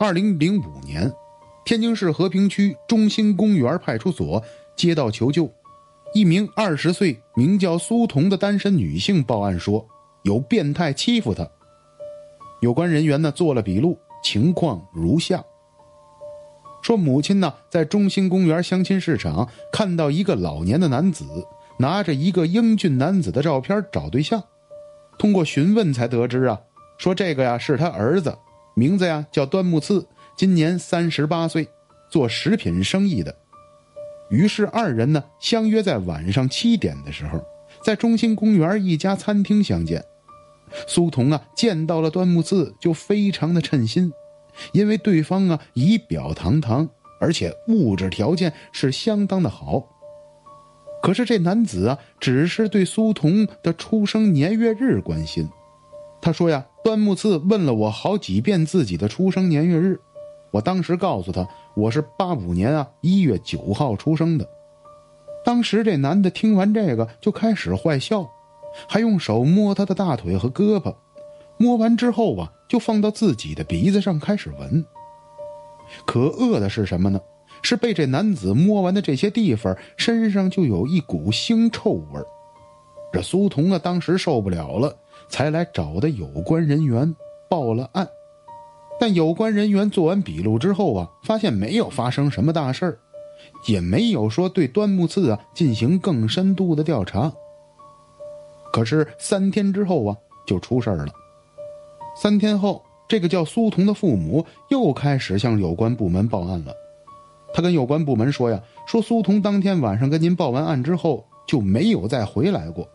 二零零五年，天津市和平区中心公园派出所接到求救，一名二十岁名叫苏童的单身女性报案说有变态欺负她。有关人员呢做了笔录，情况如下：说母亲呢在中心公园相亲市场看到一个老年的男子拿着一个英俊男子的照片找对象，通过询问才得知啊，说这个呀是他儿子。名字呀叫端木赐，今年三十八岁，做食品生意的。于是二人呢相约在晚上七点的时候，在中心公园一家餐厅相见。苏童啊见到了端木赐就非常的称心，因为对方啊仪表堂堂，而且物质条件是相当的好。可是这男子啊只是对苏童的出生年月日关心。他说呀。端木赐问了我好几遍自己的出生年月日，我当时告诉他我是八五年啊一月九号出生的。当时这男的听完这个就开始坏笑，还用手摸他的大腿和胳膊，摸完之后啊就放到自己的鼻子上开始闻。可恶的是什么呢？是被这男子摸完的这些地方身上就有一股腥臭味这苏童啊当时受不了了。才来找的有关人员报了案，但有关人员做完笔录之后啊，发现没有发生什么大事儿，也没有说对端木赐啊进行更深度的调查。可是三天之后啊，就出事儿了。三天后，这个叫苏童的父母又开始向有关部门报案了。他跟有关部门说呀：“说苏童当天晚上跟您报完案之后就没有再回来过。”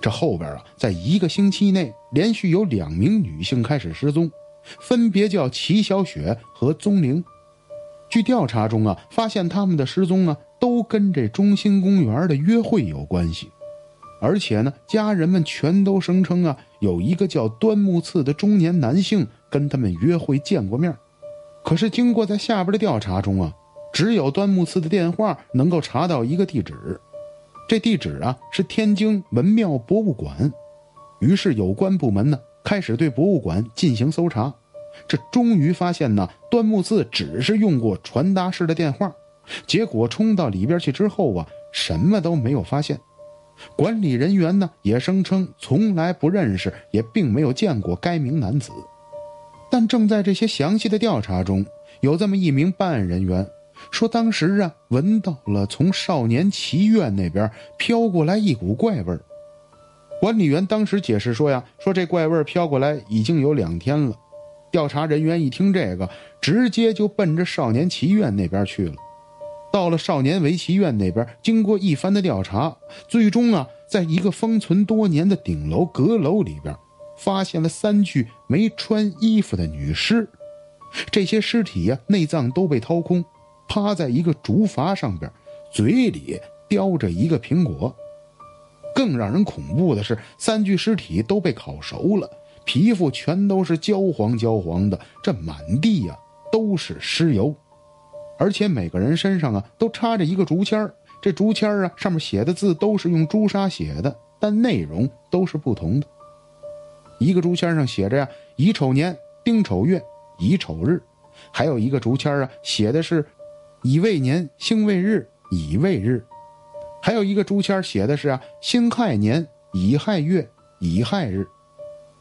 这后边啊，在一个星期内，连续有两名女性开始失踪，分别叫齐小雪和宗玲。据调查中啊，发现他们的失踪啊，都跟这中心公园的约会有关系，而且呢，家人们全都声称啊，有一个叫端木赐的中年男性跟他们约会见过面。可是经过在下边的调查中啊，只有端木赐的电话能够查到一个地址。这地址啊是天津文庙博物馆，于是有关部门呢开始对博物馆进行搜查，这终于发现呢端木赐只是用过传达室的电话，结果冲到里边去之后啊什么都没有发现，管理人员呢也声称从来不认识，也并没有见过该名男子，但正在这些详细的调查中，有这么一名办案人员。说当时啊，闻到了从少年祈愿那边飘过来一股怪味儿。管理员当时解释说呀，说这怪味儿飘过来已经有两天了。调查人员一听这个，直接就奔着少年祈愿那边去了。到了少年围棋院那边，经过一番的调查，最终啊，在一个封存多年的顶楼阁楼里边，发现了三具没穿衣服的女尸。这些尸体呀，内脏都被掏空。趴在一个竹筏上边，嘴里叼着一个苹果。更让人恐怖的是，三具尸体都被烤熟了，皮肤全都是焦黄焦黄的，这满地呀都是尸油，而且每个人身上啊都插着一个竹签这竹签啊上面写的字都是用朱砂写的，但内容都是不同的。一个竹签上写着呀乙丑年丁丑月乙丑日，还有一个竹签啊写的是。乙未年辛未日乙未日，还有一个竹签写的是啊辛亥年乙亥月乙亥日。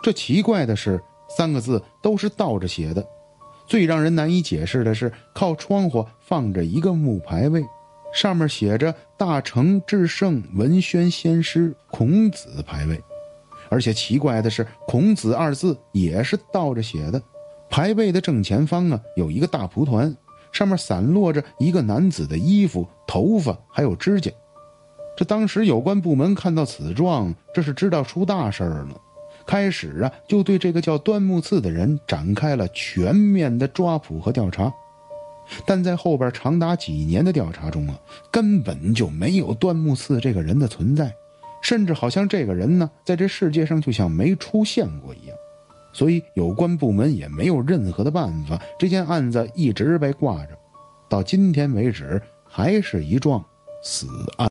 这奇怪的是，三个字都是倒着写的。最让人难以解释的是，靠窗户放着一个木牌位，上面写着“大成至圣文宣先师孔子”牌位。而且奇怪的是，“孔子”二字也是倒着写的。牌位的正前方啊，有一个大蒲团。上面散落着一个男子的衣服、头发，还有指甲。这当时有关部门看到此状，这是知道出大事儿了，开始啊就对这个叫端木赐的人展开了全面的抓捕和调查。但在后边长达几年的调查中啊，根本就没有端木赐这个人的存在，甚至好像这个人呢在这世界上就像没出现过一样。所以，有关部门也没有任何的办法，这件案子一直被挂着，到今天为止还是一桩死案。